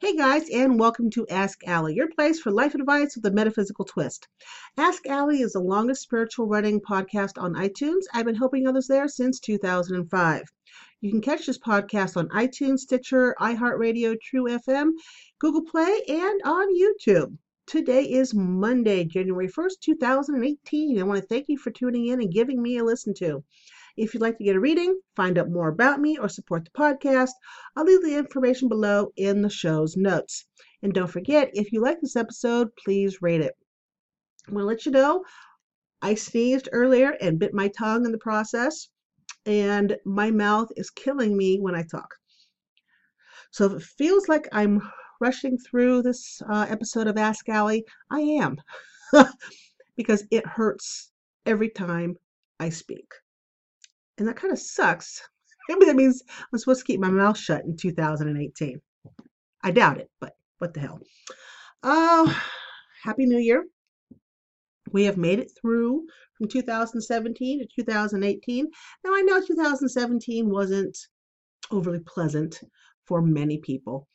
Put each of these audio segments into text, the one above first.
Hey guys, and welcome to Ask Allie, your place for life advice with a metaphysical twist. Ask Allie is the longest spiritual running podcast on iTunes. I've been helping others there since 2005. You can catch this podcast on iTunes, Stitcher, iHeartRadio, True FM, Google Play, and on YouTube. Today is Monday, January 1st, 2018. I want to thank you for tuning in and giving me a listen to. If you'd like to get a reading, find out more about me, or support the podcast, I'll leave the information below in the show's notes. And don't forget, if you like this episode, please rate it. I'm going to let you know I sneezed earlier and bit my tongue in the process, and my mouth is killing me when I talk. So if it feels like I'm rushing through this uh, episode of Ask Allie, I am, because it hurts every time I speak and that kind of sucks. Maybe that means I'm supposed to keep my mouth shut in 2018. I doubt it, but what the hell. Oh, uh, Happy New Year. We have made it through from 2017 to 2018. Now, I know 2017 wasn't overly pleasant for many people.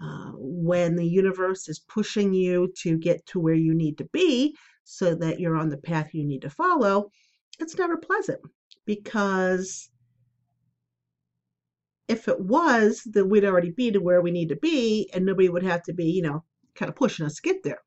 Uh, when the universe is pushing you to get to where you need to be so that you're on the path you need to follow, it's never pleasant because if it was, then we'd already be to where we need to be, and nobody would have to be, you know, kind of pushing us to get there.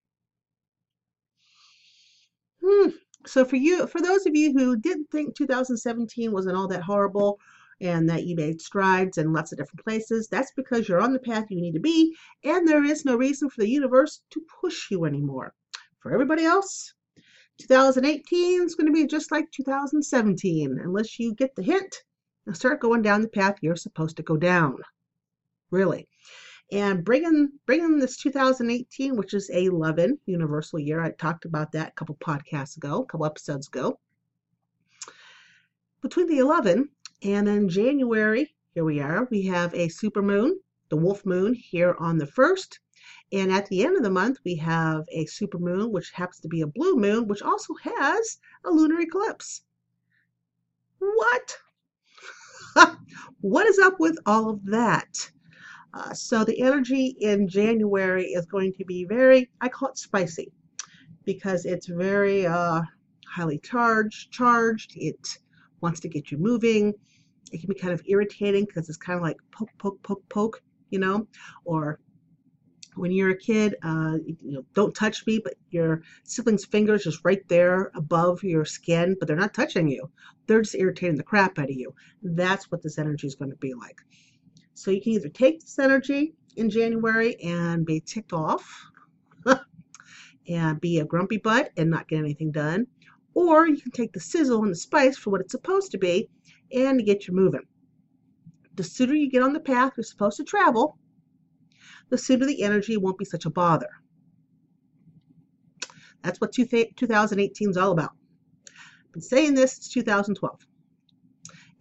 Hmm. So for you, for those of you who didn't think 2017 wasn't all that horrible and that you made strides in lots of different places, that's because you're on the path you need to be, and there is no reason for the universe to push you anymore. For everybody else, 2018 is going to be just like 2017 unless you get the hint and start going down the path you're supposed to go down. Really. And bringing bringing this 2018, which is a 11 universal year, I talked about that a couple podcasts ago, a couple episodes ago. Between the 11 and then January, here we are, we have a super moon, the wolf moon here on the 1st, and at the end of the month, we have a super moon, which happens to be a blue moon, which also has a lunar eclipse. What? what is up with all of that? Uh, so the energy in January is going to be very, I call it spicy, because it's very uh, highly charged. Charged. It wants to get you moving. It can be kind of irritating because it's kind of like poke, poke, poke, poke, you know, or when you're a kid, uh, you know, don't touch me, but your sibling's fingers just right there above your skin, but they're not touching you. They're just irritating the crap out of you. That's what this energy is going to be like. So you can either take this energy in January and be ticked off and be a grumpy butt and not get anything done, or you can take the sizzle and the spice for what it's supposed to be and get you moving. The sooner you get on the path you're supposed to travel, the sooner the energy won't be such a bother. That's what 2018 is all about. I've been saying this since 2012.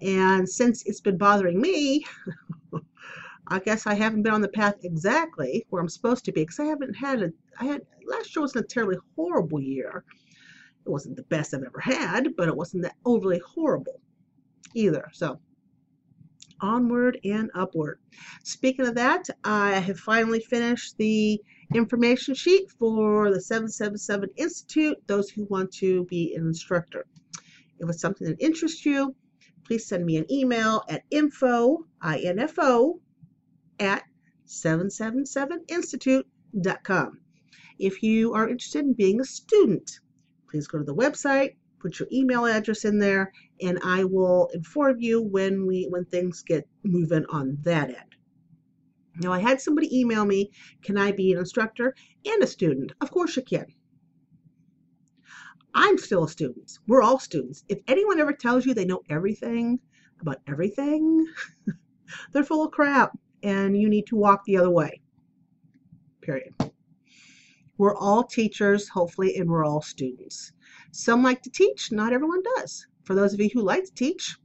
And since it's been bothering me, I guess I haven't been on the path exactly where I'm supposed to be because I haven't had a, I had, last year wasn't a terribly horrible year. It wasn't the best I've ever had, but it wasn't that overly horrible either. So onward and upward. Speaking of that, I have finally finished the information sheet for the 777 Institute, those who want to be an instructor. If it's something that interests you, please send me an email at info, I-N-F-O, at 777institute.com. If you are interested in being a student, please go to the website, put your email address in there, and I will inform you when we when things get moving on that end. Now I had somebody email me, can I be an instructor and a student? Of course you can. I'm still a student. We're all students. If anyone ever tells you they know everything about everything, they're full of crap and you need to walk the other way. Period. We're all teachers, hopefully, and we're all students. Some like to teach, not everyone does. For those of you who like to teach,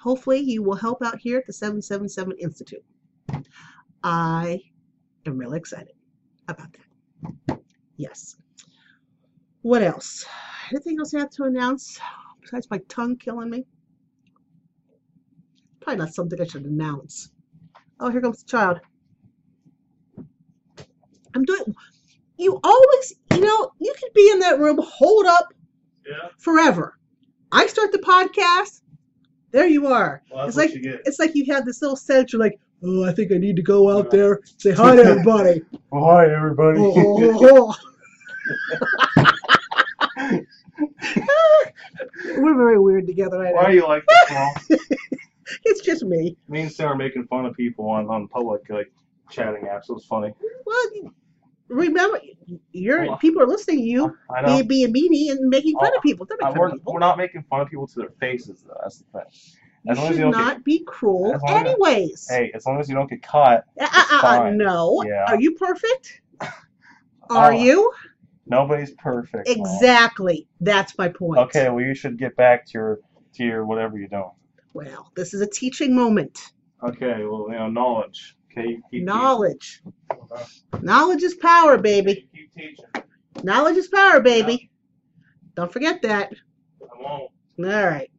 hopefully you will help out here at the 777 Institute. I am really excited about that. Yes. What else? Anything else I have to announce besides my tongue killing me? Probably not something I should announce. Oh, here comes the child. I'm doing. You always, you know, you could be in that room, hold up Yeah. forever. I start the podcast. There you are. Well, it's like it's like you have this little sense. You're like, oh, I think I need to go out there, say hi to everybody. Well, hi everybody. Oh, oh, oh. oh. We're very weird together. I Why know. are you like this? It's just me. Me and Sarah are making fun of people on, on public like chatting apps. It was funny. Well, remember, you're Well, people are listening to you I know. being, being meanie and making fun of people. Don't make fun we're, of people. we're not making fun of people to their faces, though. That's the thing. You As long as should you don't get, be cruel, as long as- anyways. hey, as long as you don't get caught, Uh, uh, uh, uh, fine. no. Yeah. Are you perfect? Are Oh, you? nobody's perfect. Mom. Exactly. That's my point. Okay, well you should get back to your to your whatever you're doing. Well, this is a teaching moment. Okay, well you know knowledge. Okay, you keep Knowledge. Knowledge is power, baby. Keep teaching. Knowledge is power, baby. Don't forget that. I won't. All right.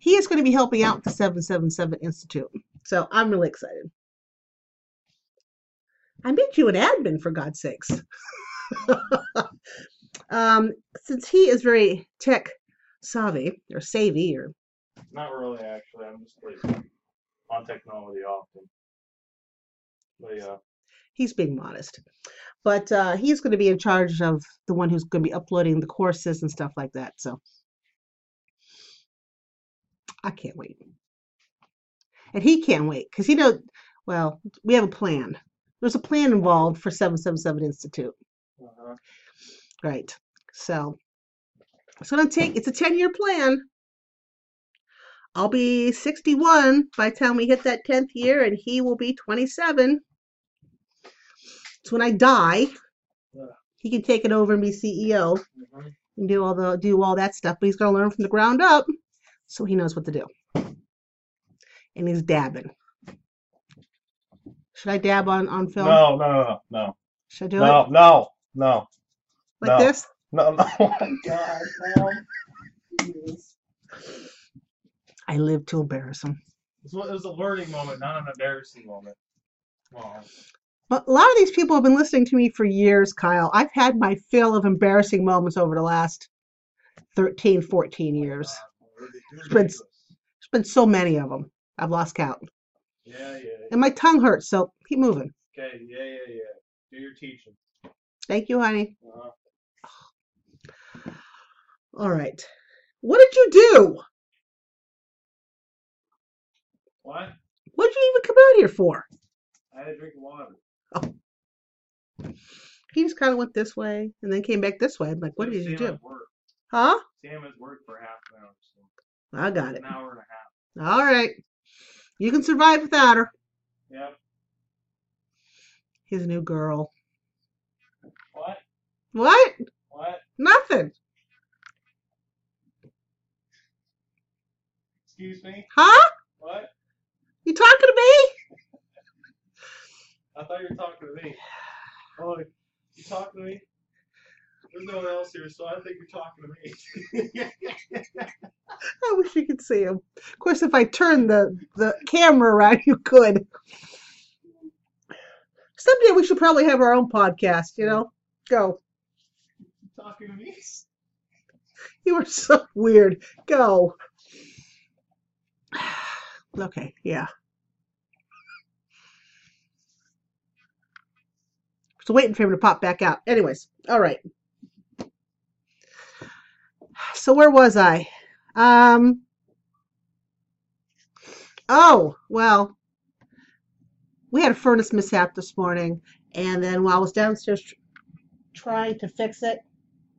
He is going to be helping out the 777 Institute. So I'm really excited. I made you an admin, for God's sakes. um, since he is very tech savvy or savvy or Not really, actually. I'm just like on technology often. But yeah, he's being modest. But uh, he's going to be in charge of the one who's going to be uploading the courses and stuff like that. So I can't wait. And he can't wait because he knows, well, we have a plan. There's a plan involved for 777 Institute. uh-huh. Right. So it's going to take, it's a 10 year plan. I'll be 61 by the time we hit that 10th year, and he will be 27. So when I die, he can take it over and be CEO Mhm. and do all the do all that stuff. But he's going to learn from the ground up, so he knows what to do. And he's dabbing. Should I dab on on film? No, no, no, no, no, Should I do no, it no, no, no. like no. this? no, no. Oh my God, no. Jesus. I live to embarrass him. It was a learning moment, not an embarrassing moment. Come on. But a lot of these people have been listening to me for years, Kyle. I've had my fill of embarrassing moments over the last 13, 14 years. It's been- There's been so many of them. I've lost count. Yeah, yeah. yeah. And my tongue hurts, so keep moving. Okay, yeah, yeah, yeah. Do your teaching. Thank you, honey. Uh-huh. All right. What did you do? What? What did you even come out here for? I had to drink of water. He just kind of went this way and then came back this way. I'm like, what did you do? Huh? Sam has worked for half an hour, so I got it. an hour and a half. All right. You can survive without her. Yep. His new girl. What? What? What? Nothing. Excuse me? Huh? What? You talking to me? I thought you were talking to me. Oh, you talking to me? There's no one else here, so I think you're talking to me. I wish you could see him. Of course, if I turn the, the camera around, you could. Someday we should probably have our own podcast, you know? Go. talking to me? You are so weird. Go. Okay, yeah. So waiting for him to pop back out. Anyways, all right. So where was I? Um. Oh, well, we had a furnace mishap this morning, and then while I was downstairs tr- trying to fix it,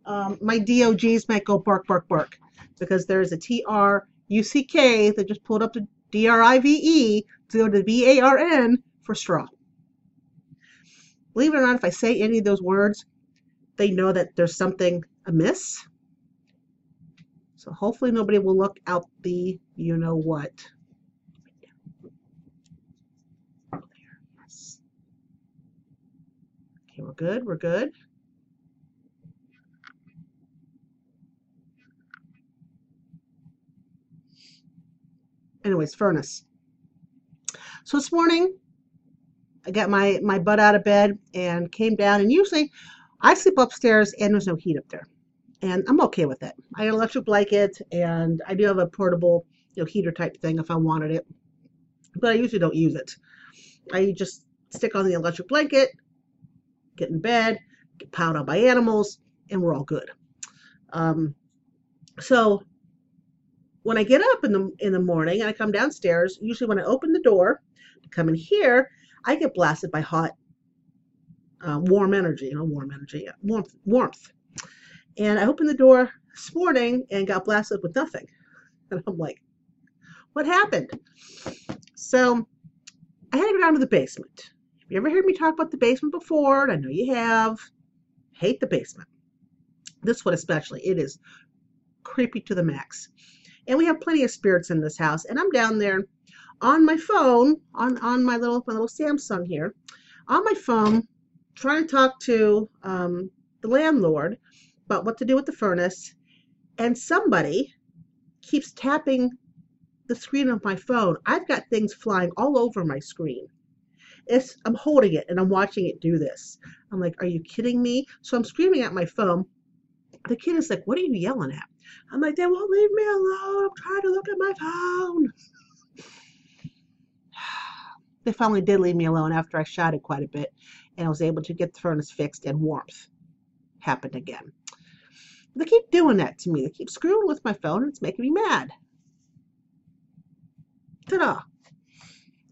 um, my DOGs might go bark, bark, bark, because there's a T R U C K that just pulled up to D R I V E to go to the V A R N for straw. Believe it or not, if I say any of those words, they know that there's something amiss. So hopefully nobody will look out the you know what. Okay, we're good. We're good. Anyways, furnace. So this morning, I got my my butt out of bed and came down. And usually, I sleep upstairs and there's no heat up there, and I'm okay with it. I got an electric blanket and I do have a portable you know heater type thing if I wanted it, but I usually don't use it. I just stick on the electric blanket, get in bed, get piled on by animals, and we're all good. Um, so when I get up in the in the morning and I come downstairs, usually when I open the door to come in here, I get blasted by hot, uh, warm energy. You know, warm energy, warmth, warmth. And I opened the door this morning and got blasted with nothing. And I'm like, what happened? So I had to go down to the basement. Have you ever heard me talk about the basement before? I know you have. Hate the basement. This one especially. It is creepy to the max. And we have plenty of spirits in this house. And I'm down there on my phone, on, on my little my little Samsung here, on my phone, trying to talk to um, the landlord about what to do with the furnace. And somebody keeps tapping the screen of my phone. I've got things flying all over my screen. It's, I'm holding it and I'm watching it do this. I'm like, are you kidding me? So I'm screaming at my phone. The kid is like, what are you yelling at? I'm like, they won't leave me alone. I'm trying to look at my phone. They finally did leave me alone after I shot quite a bit and I was able to get the furnace fixed and warmth happened again. They keep doing that to me. They keep screwing with my phone and it's making me mad. Ta-da!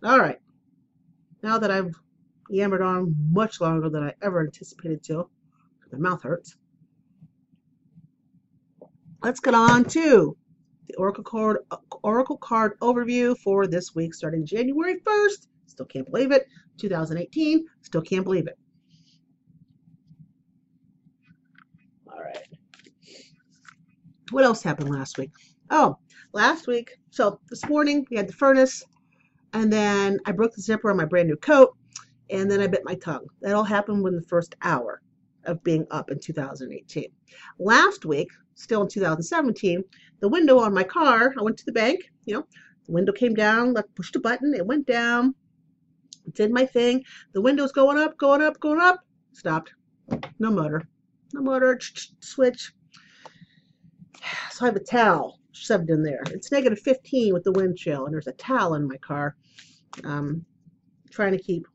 All right. Now that I've yammered on much longer than I ever anticipated to, my mouth hurts. Let's get on to the Oracle card Oracle card overview for this week starting January 1st Still can't believe it. 2018, still can't believe it. All right. What else happened last week? Oh, last week, so this morning we had the furnace, and then I broke the zipper on my brand new coat, and then I bit my tongue. That all happened within the first hour of being up in 2018. Last week, still in 2017, the window on my car, I went to the bank, you know, the window came down, I pushed a button, it went down, did my thing. The window's going up, going up, going up. Stopped. No motor. No motor. Switch. So I have a towel shoved in there. It's negative 15 with the wind chill, and there's a towel in my car. Um, trying to keep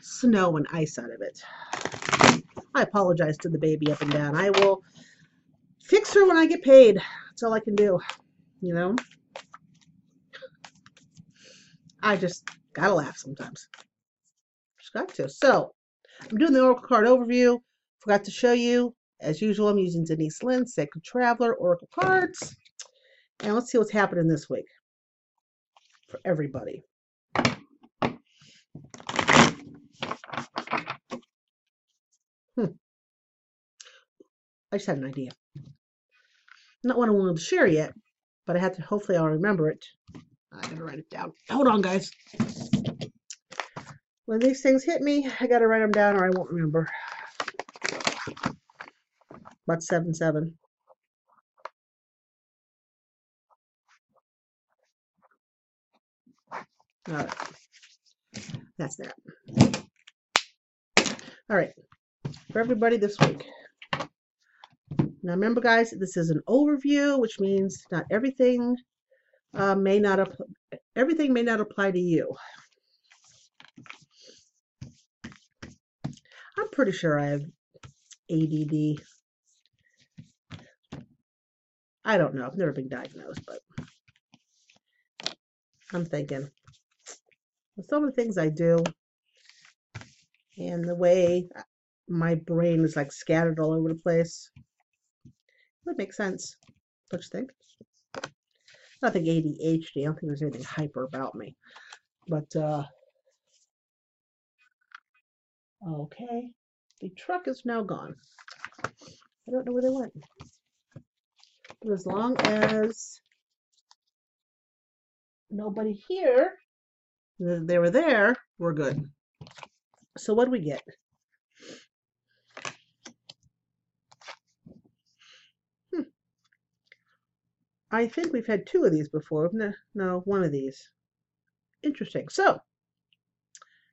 snow and ice out of it. I apologize to the baby up and down. I will fix her when I get paid. That's all I can do, you know? I just gotta laugh sometimes. Just got to. So I'm doing the Oracle card overview. Forgot to show you, as usual, I'm using Denise Linn, Sacred Traveler, Oracle cards. And let's see what's happening this week for everybody. Hmm. I just had an idea. Not one I wanted to share yet, but I had to, hopefully I'll remember it I gotta write it down. Hold on, guys. When these things hit me, I gotta write them down or I won't remember. About 7 7. All right. That's that. All right. For everybody this week. Now remember, guys, this is an overview, which means not everything uh, may not apply, everything may not apply to you. I'm pretty sure I have ADD. I don't know. I've never been diagnosed, but I'm thinking some of the things I do and the way my brain is like scattered all over the place. That makes sense, don't you think? Nothing ADHD. I don't think there's anything hyper about me. But, uh, okay. The truck is now gone. I don't know where they went. But as long as nobody here, they were there, we're good. So what do we get? I think we've had two of these before. No, no, one of these. Interesting. So,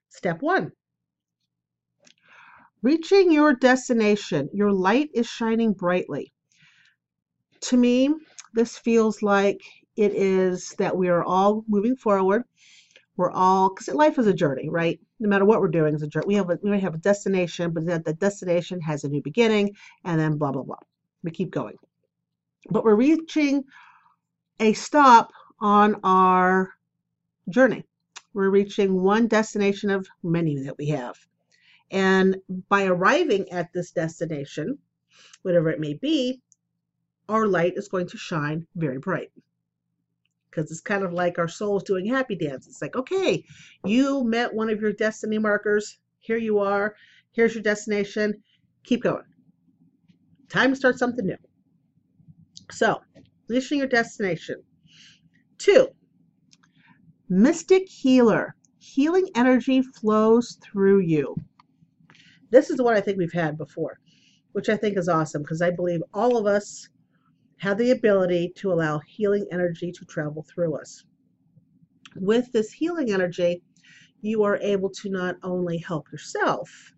Step one reaching your destination. Your light is shining brightly. To me, this feels like it is that we are all moving forward. We're all, because life is a journey, right? No matter what we're doing, is a journey. We have a, we have a destination, but that the destination has a new beginning, and then blah blah blah. We keep going, but we're reaching a stop on our journey. We're reaching one destination of many that we have. And by arriving at this destination, whatever it may be, our light is going to shine very bright. Because it's kind of like our souls doing happy dance. It's like, okay, you met one of your destiny markers. Here you are. Here's your destination. Keep going. Time to start something new. So, reaching your destination. Two, mystic healer. Healing energy flows through you. This is one I think we've had before, which I think is awesome because I believe all of us have the ability to allow healing energy to travel through us. With this healing energy, you are able to not only help yourself,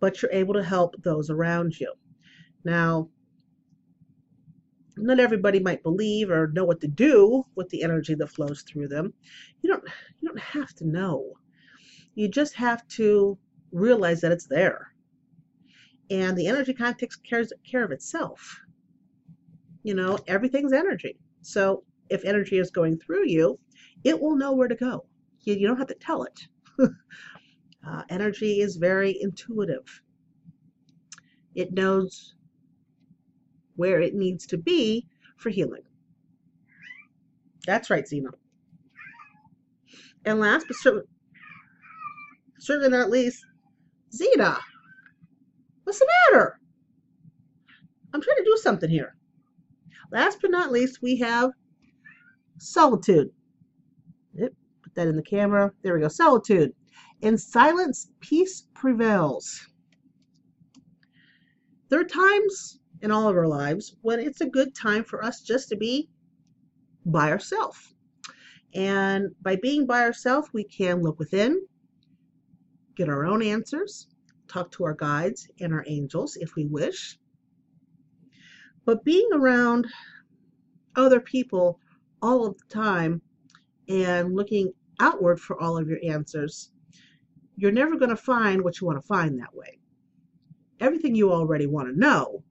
but you're able to help those around you. Now, not everybody might believe or know what to do with the energy that flows through them. You don't you don't have to know. You just have to realize that it's there. And the energy kind of takes care, care of itself. You know, everything's energy. So if energy is going through you, it will know where to go. You, you don't have to tell it. uh, energy is very intuitive. It knows where it needs to be for healing. That's right, Zena. And last but certainly, certainly not least, Zeta, what's the matter? I'm trying to do something here. Last but not least, we have solitude. Yep, put that in the camera. There we go. Solitude. In silence, peace prevails. There are times in all of our lives when it's a good time for us just to be by ourselves. And by being by ourselves, we can look within, get our own answers, talk to our guides and our angels if we wish. But being around other people all of the time and looking outward for all of your answers, you're never going to find what you want to find that way. Everything you already want to know,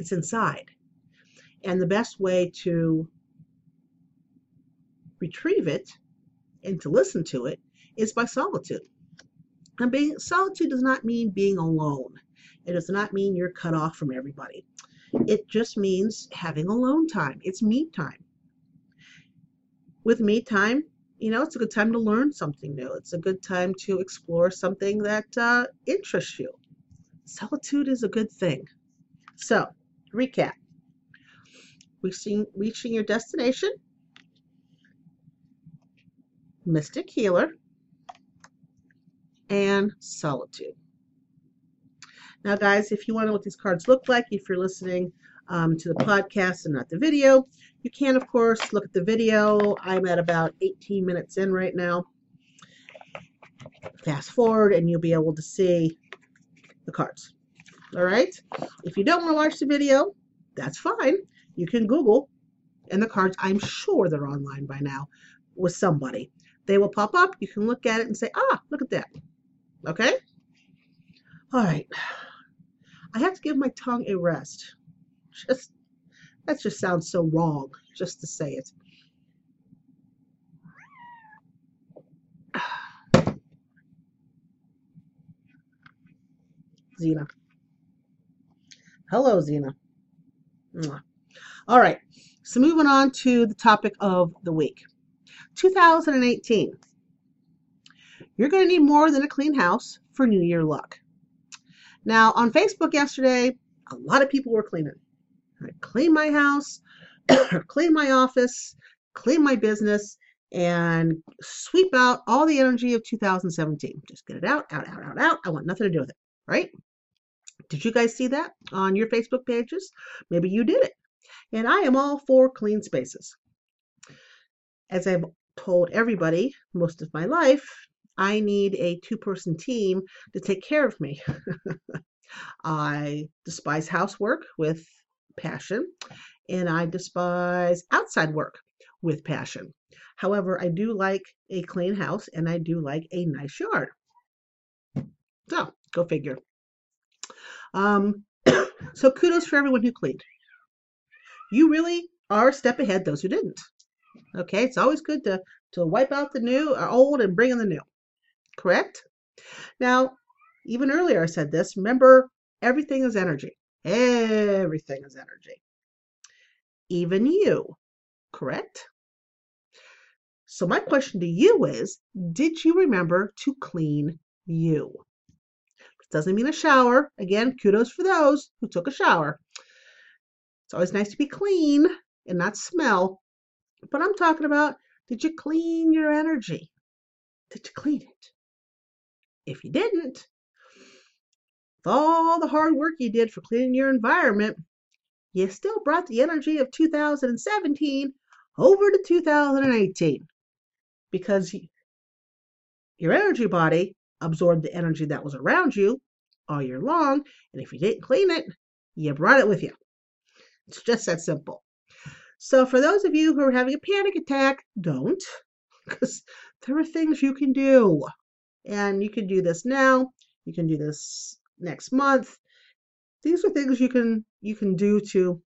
it's inside. And the best way to retrieve it and to listen to it is by solitude. And being solitude does not mean being alone. It does not mean you're cut off from everybody. It just means having alone time. It's me time. With me time, you know, it's a good time to learn something new. It's a good time to explore something that uh, interests you. Solitude is a good thing. So, recap. Reaching, reaching your destination. Mystic Healer and solitude. Now, guys, if you want to know what these cards look like, if you're listening um, to the podcast and not the video, you can, of course, look at the video. I'm at about 18 minutes in right now. Fast forward, and you'll be able to see the cards. All right? If you don't want to watch the video, that's fine. You can Google, and the cards, I'm sure they're online by now with somebody. They will pop up. You can look at it and say, ah, look at that. Okay? All right. I have to give my tongue a rest. Just that just sounds so wrong just to say it. Zena. Hello, Zena. All right. So moving on to the topic of the week. 2018. You're going to need more than a clean house for New Year luck. Now, on Facebook yesterday, a lot of people were cleaning. I clean my house, clean my office, clean my business, and sweep out all the energy of 2017. Just get it out, out, out, out, out. I want nothing to do with it, right? Did you guys see that on your Facebook pages? Maybe you did it. And I am all for clean spaces. As I've told everybody most of my life, I need a two person team to take care of me. I despise housework with passion, and I despise outside work with passion. However, I do like a clean house and I do like a nice yard. So, go figure. Um, so, kudos for everyone who cleaned. You really are a step ahead those who didn't. Okay, it's always good to, to wipe out the new or uh, old and bring in the new. Correct? Now, even earlier I said this. Remember, everything is energy. Everything is energy. Even you. Correct? So, my question to you is Did you remember to clean you? Doesn't mean a shower. Again, kudos for those who took a shower. It's always nice to be clean and not smell. But I'm talking about did you clean your energy? Did you clean it? If you didn't, with all the hard work you did for cleaning your environment, you still brought the energy of 2017 over to 2018 because your energy body absorbed the energy that was around you all year long. And if you didn't clean it, you brought it with you. It's just that simple. So, for those of you who are having a panic attack, don't, because there are things you can do. And you can do this now, you can do this next month. These are things you can you can do to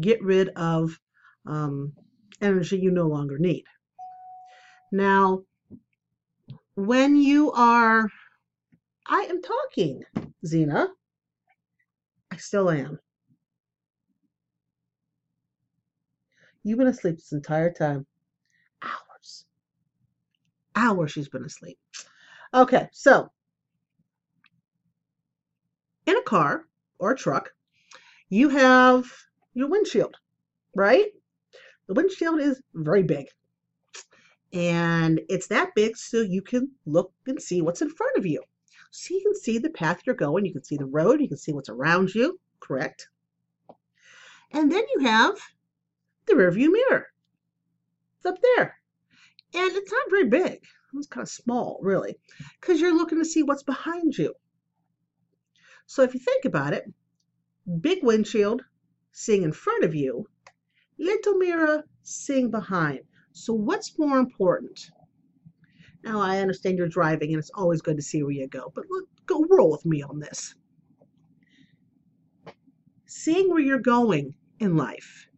get rid of um, energy you no longer need. Now, when you are, I am talking, Zena. I still am. You've been asleep this entire time. Hours. Hours she's been asleep. Okay, so in a car or a truck, you have your windshield, right? The windshield is very big. And it's that big so you can look and see what's in front of you. So you can see the path you're going, you can see the road, you can see what's around you, correct? And then you have the rearview mirror. It's up there. And it's not very big. It's kind of small, really, because you're looking to see what's behind you. So if you think about it, big windshield, seeing in front of you, little mirror, seeing behind. So what's more important? Now I understand you're driving and it's always good to see where you go, but look, go roll with me on this. Seeing where you're going in life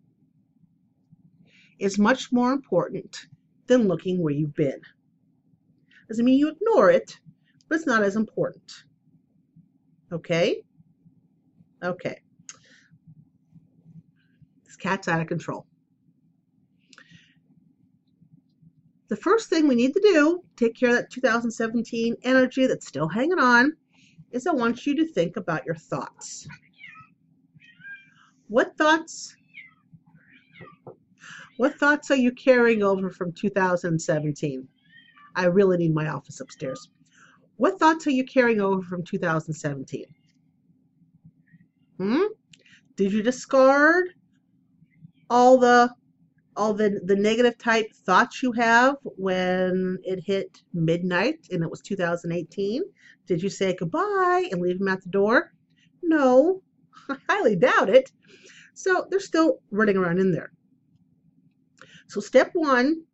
is much more important than looking where you've been. Doesn't mean you ignore it, but it's not as important. Okay? Okay. This cat's out of control. The first thing we need to do, take care of that 2017 energy that's still hanging on, is I want you to think about your thoughts. What thoughts what thoughts are you carrying over from 2017? I really need my office upstairs. What thoughts are you carrying over from 2017? Hmm? Did you discard all the all the, the negative type thoughts you have when it hit midnight and it was 2018? Did you say goodbye and leave them at the door? No, I highly doubt it. So they're still running around in there. So step one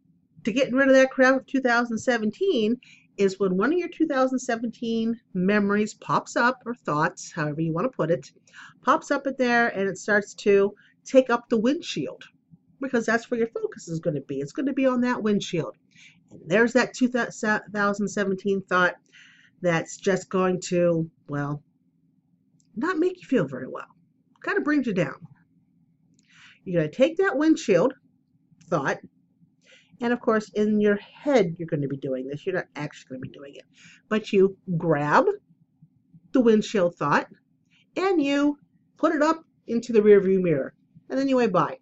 to getting rid of that crap of 2017 is when one of your 2017 memories pops up or thoughts, however you want to put it, pops up in there and it starts to take up the windshield because that's where your focus is going to be. It's going to be on that windshield. And there's that 2017 thought that's just going to, well, not make you feel very well. Kind of brings you down. You're going to take that windshield thought. And of course, in your head, you're going to be doing this. You're not actually going to be doing it. But you grab the windshield thought and you put it up into the rearview mirror. And then you wave bye.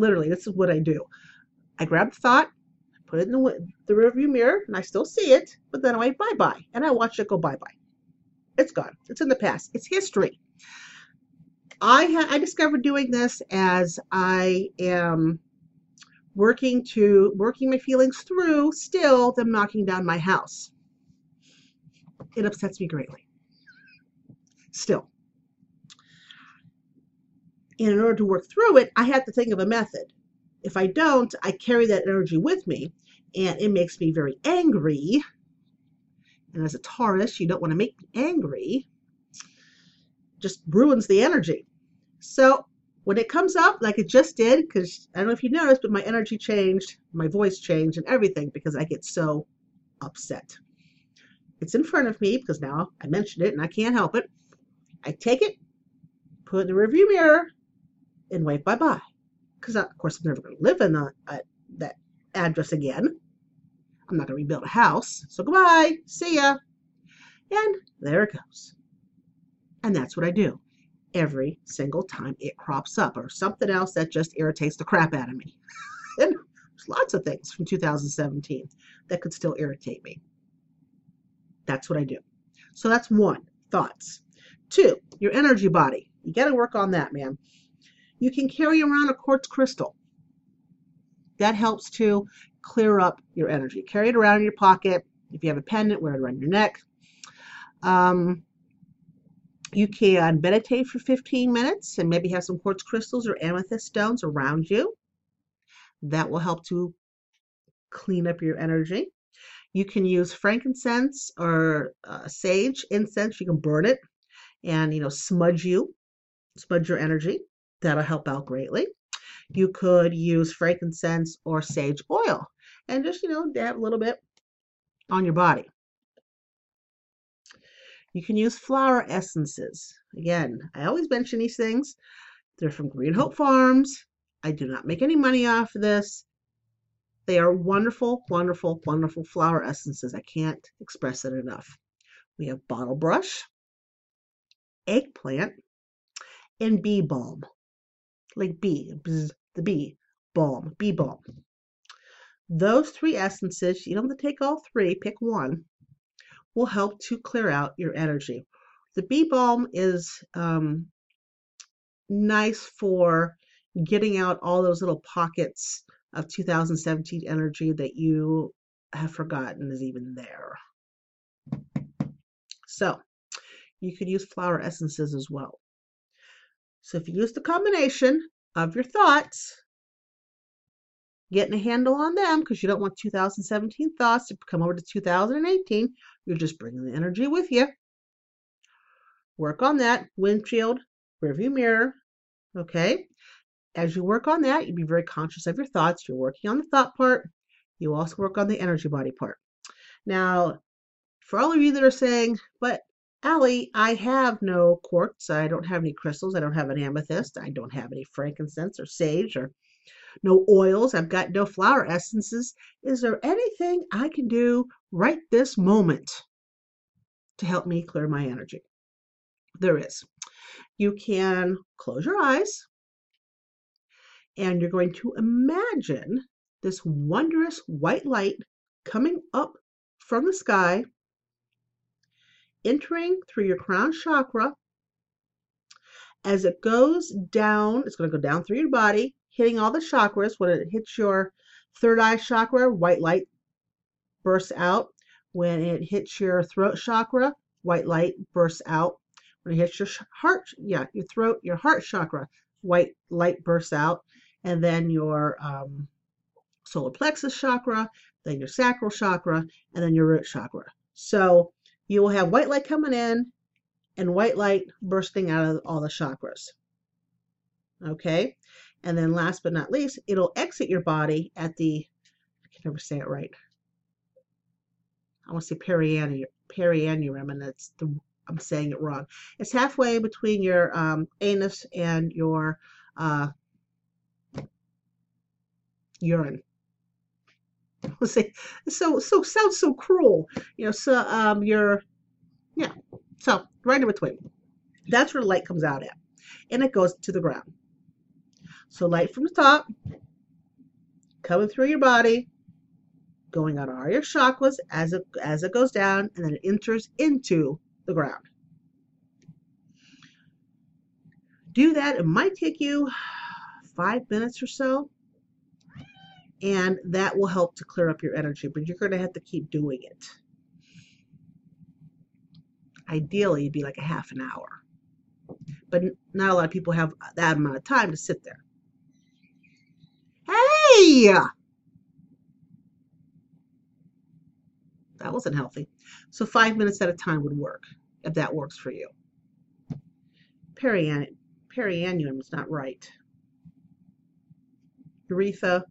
Literally, this is what I do. I grab the thought, put it in the, the rearview mirror, and I still see it, but then I wave bye bye. And I watch it go bye bye. It's gone. It's in the past. It's history. I ha- I discovered doing this as I am working to working my feelings through still them knocking down my house. It upsets me greatly. Still. And in order to work through it, I have to think of a method. If I don't, I carry that energy with me and it makes me very angry. And as a Taurus, you don't want to make me angry. Just ruins the energy. So when it comes up, like it just did, because I don't know if you noticed, but my energy changed, my voice changed, and everything because I get so upset. It's in front of me because now I mentioned it and I can't help it. I take it, put it in the review mirror, and wave bye bye. Because of course I'm never going to live in the, uh, that address again. I'm not going to rebuild a house. So goodbye. See ya. And there it goes. And that's what I do every single time it crops up or something else that just irritates the crap out of me. and there's lots of things from 2017 that could still irritate me. That's what I do. So that's one, thoughts. Two, your energy body. You got to work on that, man. You can carry around a quartz crystal. That helps to clear up your energy. Carry it around in your pocket. If you have a pendant, wear it around your neck. Um, you can meditate for 15 minutes and maybe have some quartz crystals or amethyst stones around you. That will help to clean up your energy. You can use frankincense or uh, sage incense. You can burn it and, you know, smudge you, smudge your energy. That'll help out greatly. You could use frankincense or sage oil and just, you know, dab a little bit on your body. You can use flower essences. Again, I always mention these things. They're from Green Hope Farms. I do not make any money off of this. They are wonderful, wonderful, wonderful flower essences. I can't express it enough. We have bottle brush, eggplant, and bee balm. Like bee, bzz, the bee balm, bee balm. Those three essences, you don't have to take all three, pick one will help to clear out your energy. The bee balm is um, nice for getting out all those little pockets of 2017 energy that you have forgotten is even there. So you could use flower essences as well. So if you use the combination of your thoughts getting a handle on them because you don't want 2017 thoughts to come over to 2018. You're just bringing the energy with you. Work on that windshield, rearview mirror. Okay. As you work on that, you be very conscious of your thoughts. You're working on the thought part. You also work on the energy body part. Now, for all of you that are saying, but Allie, I have no quartz. I don't have any crystals. I don't have an amethyst. I don't have any frankincense or sage or no oils, I've got no flower essences. Is there anything I can do right this moment to help me clear my energy? There is. You can close your eyes and you're going to imagine this wondrous white light coming up from the sky, entering through your crown chakra. As it goes down, it's going to go down through your body, hitting all the chakras. When it hits your third eye chakra, white light bursts out. When it hits your throat chakra, white light bursts out. When it hits your heart, yeah, your throat, your heart chakra, white light bursts out. And then your um, solar plexus chakra, then your sacral chakra, and then your root chakra. So you will have white light coming in and white light bursting out of all the chakras. Okay. And then last but not least, it'll exit your body at the, I can never say it right. I want to say periannuum, and that's the, I'm saying it wrong. It's halfway between your um, anus and your uh, urine. Let's say so so sounds so cruel, you know. So um, your yeah, so right in between. That's where light comes out at, and it goes to the ground. So light from the top, coming through your body, going on all your chakras as it as it goes down, and then it enters into the ground. Do that. It might take you five minutes or so. And that will help to clear up your energy, but you're going to have to keep doing it. Ideally, it'd be like a half an hour, but not a lot of people have that amount of time to sit there. Hey! That wasn't healthy. So five minutes at a time would work, if that works for you. Perian is not right. Urethra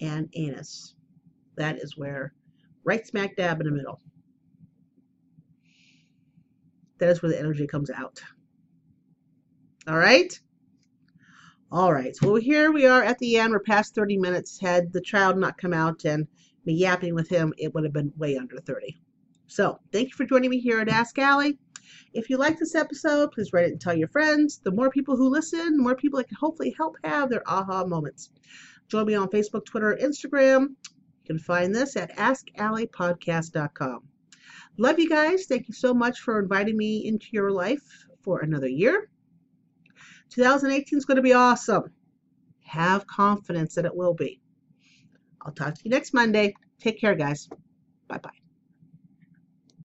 and anus. That is where, right smack dab in the middle. That is where the energy comes out. All right? All right, so here we are at the end. We're past 30 minutes. Had the child not come out and me yapping with him, it would have been way under 30. So thank you for joining me here at Ask Allie. If you like this episode, please write it and tell your friends. The more people who listen, the more people I can hopefully help have their aha moments. Join me on Facebook, Twitter, Instagram. You can find this at AskAlliePodcast.com. Love you guys. Thank you so much for inviting me into your life for another year. 2018 is going to be awesome. Have confidence that it will be. I'll talk to you next Monday. Take care, guys. Bye bye.